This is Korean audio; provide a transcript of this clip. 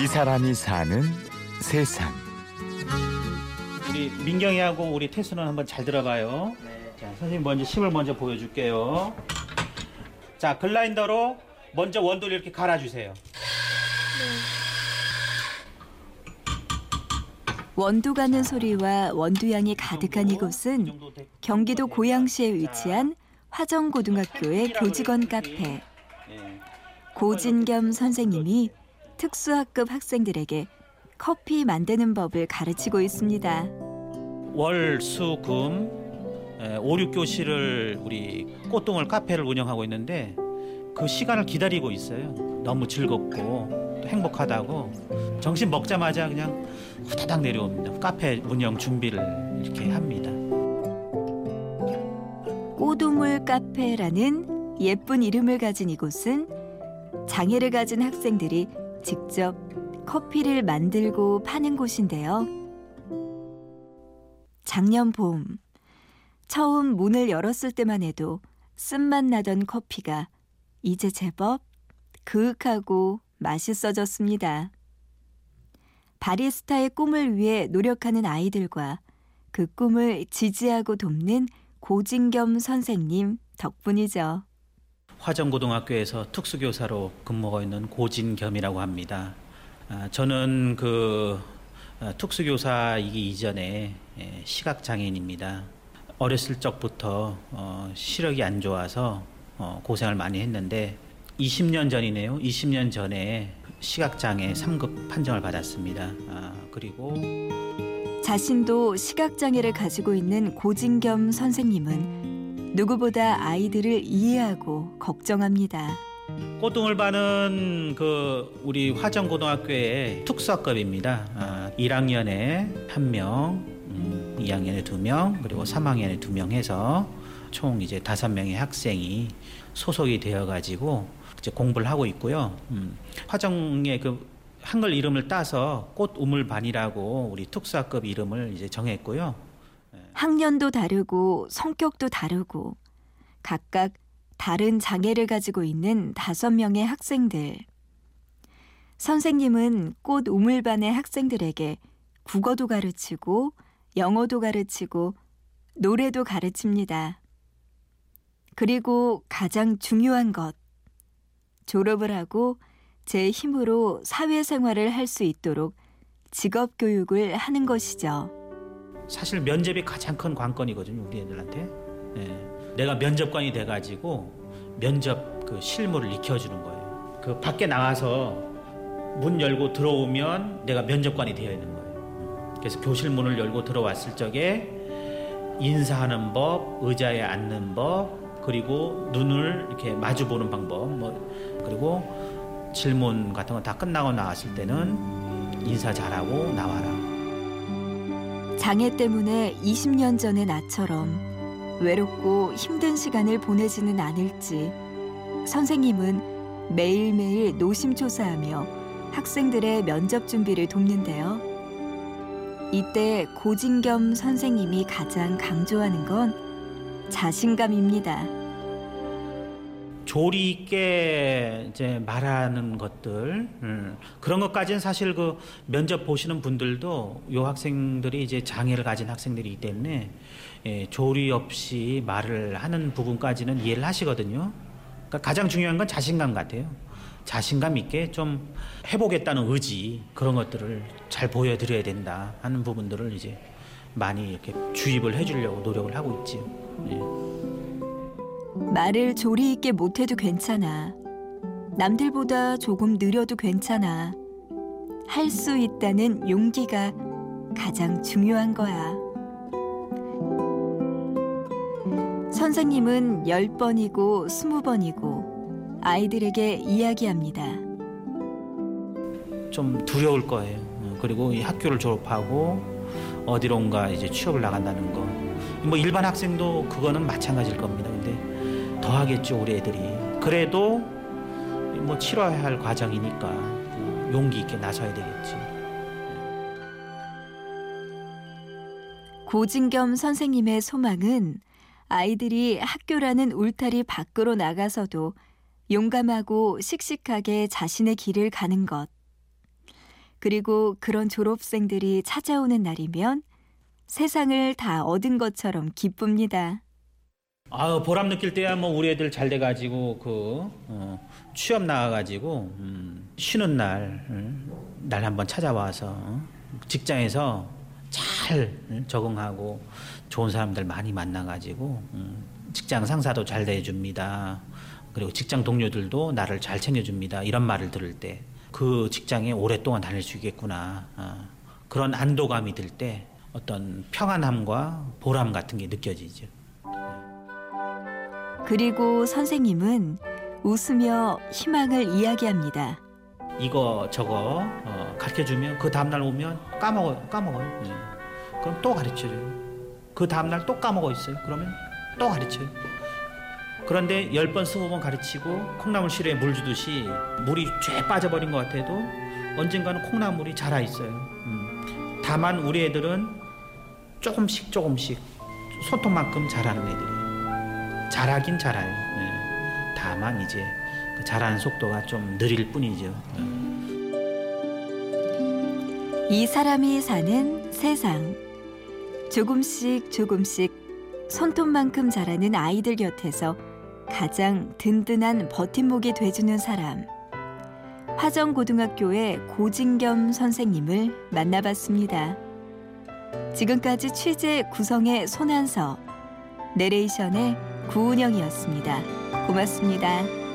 이 사람이 사는 세상. 우리 민경이하고 우리 태수는 한번 잘 들어봐요. 자, 선생님 먼저 심을 먼저 보여줄게요. 자, 글라인더로 먼저 원두를 이렇게 갈아주세요. 원두 가는 소리와 원두향이 가득한 이곳은 경기도 고양시에 위치한 화정고등학교의 교직원 카페. 예. 고진겸 선생님이 특수학급 학생들에게 커피 만드는 법을 가르치고 있습니다. 월, 수, 금, 5, 6교시를 우리 꽃동을 카페를 운영하고 있는데 그 시간을 기다리고 있어요. 너무 즐겁고 또 행복하다고 정신 먹자마자 그냥 후다닥 내려옵니다. 카페 운영 준비를 이렇게 합니다. 꼬두물 카페라는 예쁜 이름을 가진 이곳은 장애를 가진 학생들이 직접 커피를 만들고 파는 곳인데요. 작년 봄, 처음 문을 열었을 때만 해도 쓴맛 나던 커피가 이제 제법 그윽하고 맛있어졌습니다. 바리스타의 꿈을 위해 노력하는 아이들과 그 꿈을 지지하고 돕는 고진겸 선생님 덕분이죠. 화정고등학교에서 특수교사로 근무하고 있는 고진겸이라고 합니다. 아, 저는 그 아, 특수교사이기 이전에 예, 시각장애인입니다. 어렸을 적부터 어, 시력이 안 좋아서 어, 고생을 많이 했는데 20년 전이네요. 20년 전에 시각장애 3급 판정을 받았습니다. 아, 그리고 자신도 시각장애를 가지고 있는 고진겸 선생님은 누구보다 아이들을 이해하고 걱정합니다. 바는 그 우리 화정고등학교의 특수학급입니다. 아, 1학년에 한 명, 음, 2학년에 두 명, 그리고 3학년에 두 명 해서 총 이제 다섯 명의 학생이 소속이 되어 가지고 이제 공부를 하고 있고요. 음, 화정의 그 한글 이름을 따서 꽃우물반이라고 우리 특수학급 이름을 이제 정했고요. 학년도 다르고 성격도 다르고 각각 다른 장애를 가지고 있는 다섯 명의 학생들. 선생님은 꽃 우물반의 학생들에게 국어도 가르치고 영어도 가르치고 노래도 가르칩니다. 그리고 가장 중요한 것. 졸업을 하고 제 힘으로 사회생활을 할 수 있도록 직업 교육을 하는 것이죠. 사실 면접이 가장 큰 관건이거든요, 우리 애들한테. 예. 내가 면접관이 돼가지고 면접 그 실무를 익혀주는 거예요. 그 밖에 나가서 문 열고 들어오면 내가 면접관이 되어 있는 거예요. 그래서 교실 문을 열고 들어왔을 적에 인사하는 법, 의자에 앉는 법, 그리고 눈을 이렇게 마주 보는 방법, 뭐 그리고 질문 같은 거 다 끝나고 나왔을 때는 인사 잘하고 나와라. 장애 때문에 20년 전의 나처럼 외롭고 힘든 시간을 보내지는 않을지 선생님은 매일매일 노심초사하며 학생들의 면접 준비를 돕는데요. 이때 고진겸 선생님이 가장 강조하는 건 자신감입니다. 조리 있게 이제 말하는 것들 음, 그런 것까지는 사실 그 면접 보시는 분들도 요 학생들이 이제 장애를 가진 학생들이기 때문에 예, 조리 없이 말을 하는 부분까지는 이해를 하시거든요. 그러니까 가장 중요한 건 자신감 같아요. 자신감 있게 좀 해보겠다는 의지 그런 것들을 잘 보여드려야 된다 하는 부분들을 이제 많이 이렇게 주입을 해주려고 노력을 하고 있지요. 예. 말을 조리 있게 못해도 괜찮아. 남들보다 조금 느려도 괜찮아. 할 수 있다는 용기가 가장 중요한 거야. 선생님은 10번이고 20번이고 아이들에게 이야기합니다. 좀 두려울 거예요. 어, 그리고 이 학교를 졸업하고 어디론가 이제 취업을 나간다는 거. 뭐 일반 학생도 그거는 마찬가지일 겁니다. 더 하겠죠, 우리 애들이. 그래도 뭐 치러야 할 과정이니까 어, 용기 있게 나서야 되겠지. 고진겸 선생님의 소망은 아이들이 학교라는 울타리 밖으로 나가서도 용감하고 씩씩하게 자신의 길을 가는 것. 그리고 그런 졸업생들이 찾아오는 날이면 세상을 다 얻은 것처럼 기쁩니다. 아유 보람 느낄 때야 뭐 우리 애들 잘 돼가지고 그 어, 취업 나와가지고 음, 쉬는 날날 한번 찾아와서 어, 직장에서 잘 음, 적응하고 좋은 사람들 많이 만나가지고 음, 직장 상사도 잘 대해줍니다. 그리고 직장 동료들도 나를 잘 챙겨줍니다. 이런 말을 들을 때 그 직장에 오랫동안 다닐 수 있겠구나. 어, 그런 안도감이 들 때 어떤 평안함과 보람 같은 게 느껴지죠. 그리고 선생님은 웃으며 희망을 이야기합니다. 이거 저거 어, 가르쳐 주면 그 다음 날 오면 까먹어요 까먹어요 예. 그럼 또 가르쳐줘요 그 다음 날 또 까먹어 있어요 그러면 또 가르쳐요 그런데 열번 스무 번 가르치고 콩나물 시루에 물 주듯이 물이 쫙 빠져버린 것 같아도 언젠가는 콩나물이 자라 있어요 음. 다만 우리 애들은 조금씩 조금씩 손톱만큼 자라는 애들이에요 자라긴 자라요 예. 다만 이제 그 자라는 속도가 좀 느릴 뿐이죠 예. 이 사람이 사는 세상. 조금씩 조금씩 손톱만큼 자라는 아이들 곁에서 가장 든든한 버팀목이 돼주는 사람. 화정고등학교의 고진겸 선생님을 만나봤습니다. 지금까지 취재 구성의 손한서, 내레이션의 구운영이었습니다. 고맙습니다.